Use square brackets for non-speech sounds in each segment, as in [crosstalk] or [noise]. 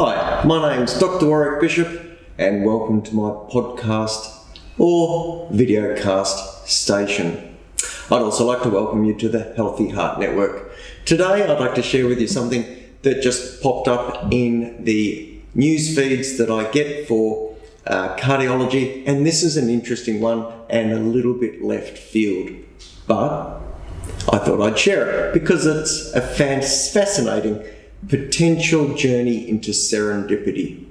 Hi, my name's Dr. Warwick Bishop, and welcome to my podcast or videocast station. I'd also like to welcome you to the Healthy Heart Network. Today, I'd like to share with you something that just popped up in the news feeds that I get for uh, cardiology, and this is an interesting one and a little bit left field, but I thought I'd share it because it's a fascinating potential journey into serendipity.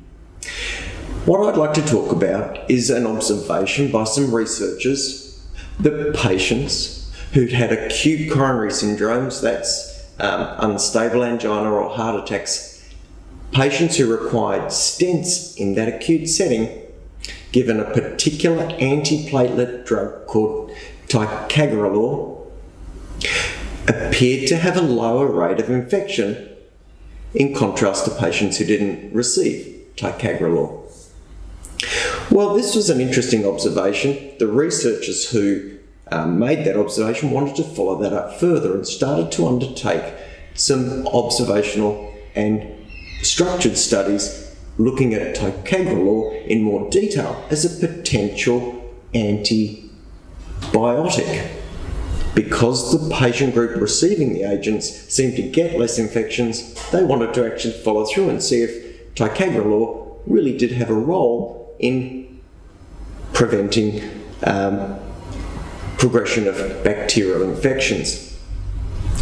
What I'd like to talk about is an observation by some researchers that patients who'd had acute coronary syndromes, that's um, unstable angina or heart attacks, patients who required stents in that acute setting, given a particular antiplatelet drug called ticagrelor, appeared to have a lower rate of infection in contrast to patients who didn't receive ticagrelor. Well, this was an interesting observation. The researchers who um, made that observation wanted to follow that up further and started to undertake some observational and structured studies looking at ticagrelor in more detail as a potential antibiotic because the patient group receiving the agents seemed to get less infections, they wanted to actually follow through and see if ticagrelor really did have a role in preventing um, progression of bacterial infections.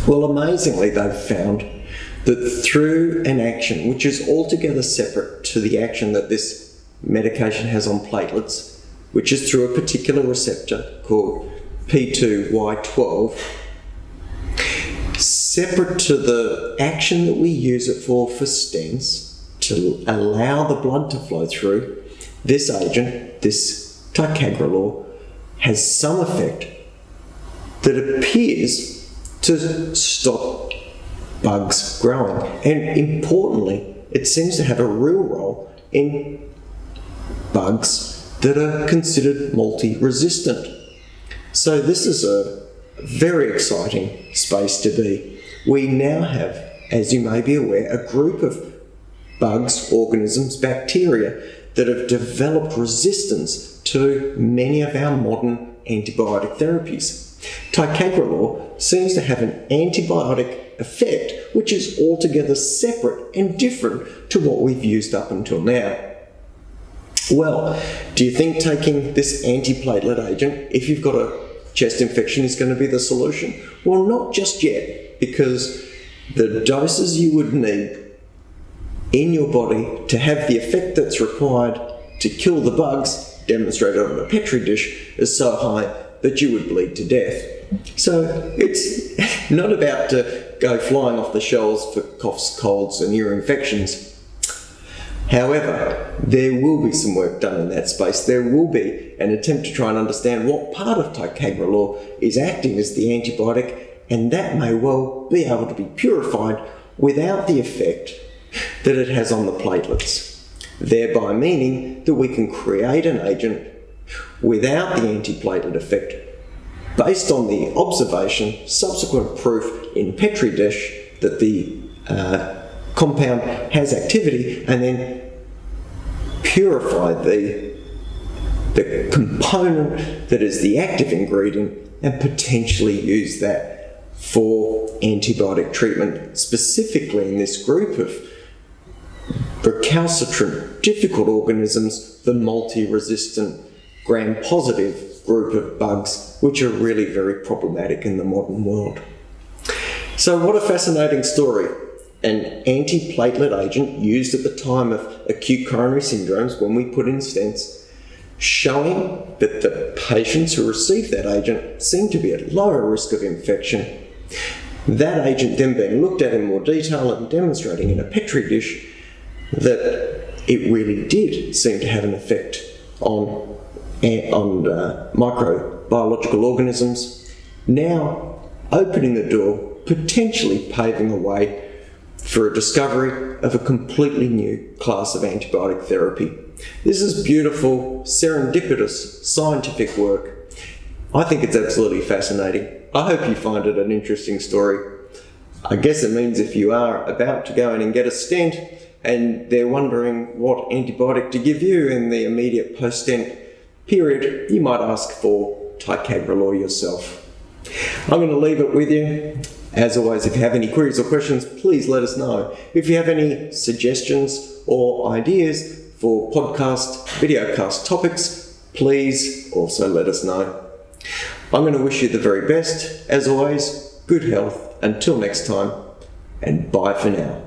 Well, amazingly, they've found that through an action which is altogether separate to the action that this medication has on platelets, which is through a particular receptor called P2Y12, separate to the action that we use it for for stents to allow the blood to flow through, this agent, this ticagrelor, has some effect that appears to stop bugs growing. And importantly, it seems to have a real role in bugs that are considered multi resistant. So, this is a very exciting space to be. We now have, as you may be aware, a group of bugs, organisms, bacteria that have developed resistance to many of our modern antibiotic therapies. Ticagrelor seems to have an antibiotic effect which is altogether separate and different to what we've used up until now. Well, do you think taking this antiplatelet agent, if you've got a chest infection is going to be the solution? Well, not just yet, because the doses you would need in your body to have the effect that's required to kill the bugs, demonstrated on a petri dish, is so high that you would bleed to death. So it's [laughs] not about to go flying off the shelves for coughs, colds, and ear infections. However, there will be some work done in that space. There will be an attempt to try and understand what part of ticagrelor is acting as the antibiotic, and that may well be able to be purified without the effect that it has on the platelets, thereby meaning that we can create an agent without the antiplatelet effect based on the observation, subsequent proof in Petri dish that the uh, compound has activity and then purify the, the component that is the active ingredient and potentially use that for antibiotic treatment, specifically in this group of recalcitrant, difficult organisms, the multi resistant, gram positive group of bugs, which are really very problematic in the modern world. So, what a fascinating story an antiplatelet agent used at the time of acute coronary syndromes when we put in stents, showing that the patients who received that agent seemed to be at lower risk of infection. That agent then being looked at in more detail and demonstrating in a petri dish that it really did seem to have an effect on, on uh, microbiological organisms, now opening the door, potentially paving the way for a discovery of a completely new class of antibiotic therapy. This is beautiful, serendipitous scientific work. I think it's absolutely fascinating. I hope you find it an interesting story. I guess it means if you are about to go in and get a stent and they're wondering what antibiotic to give you in the immediate post stent period, you might ask for ticagrelor yourself. I'm going to leave it with you. As always, if you have any queries or questions, please let us know. If you have any suggestions or ideas for podcast, videocast topics, please also let us know. I'm going to wish you the very best. As always, good health. Until next time, and bye for now.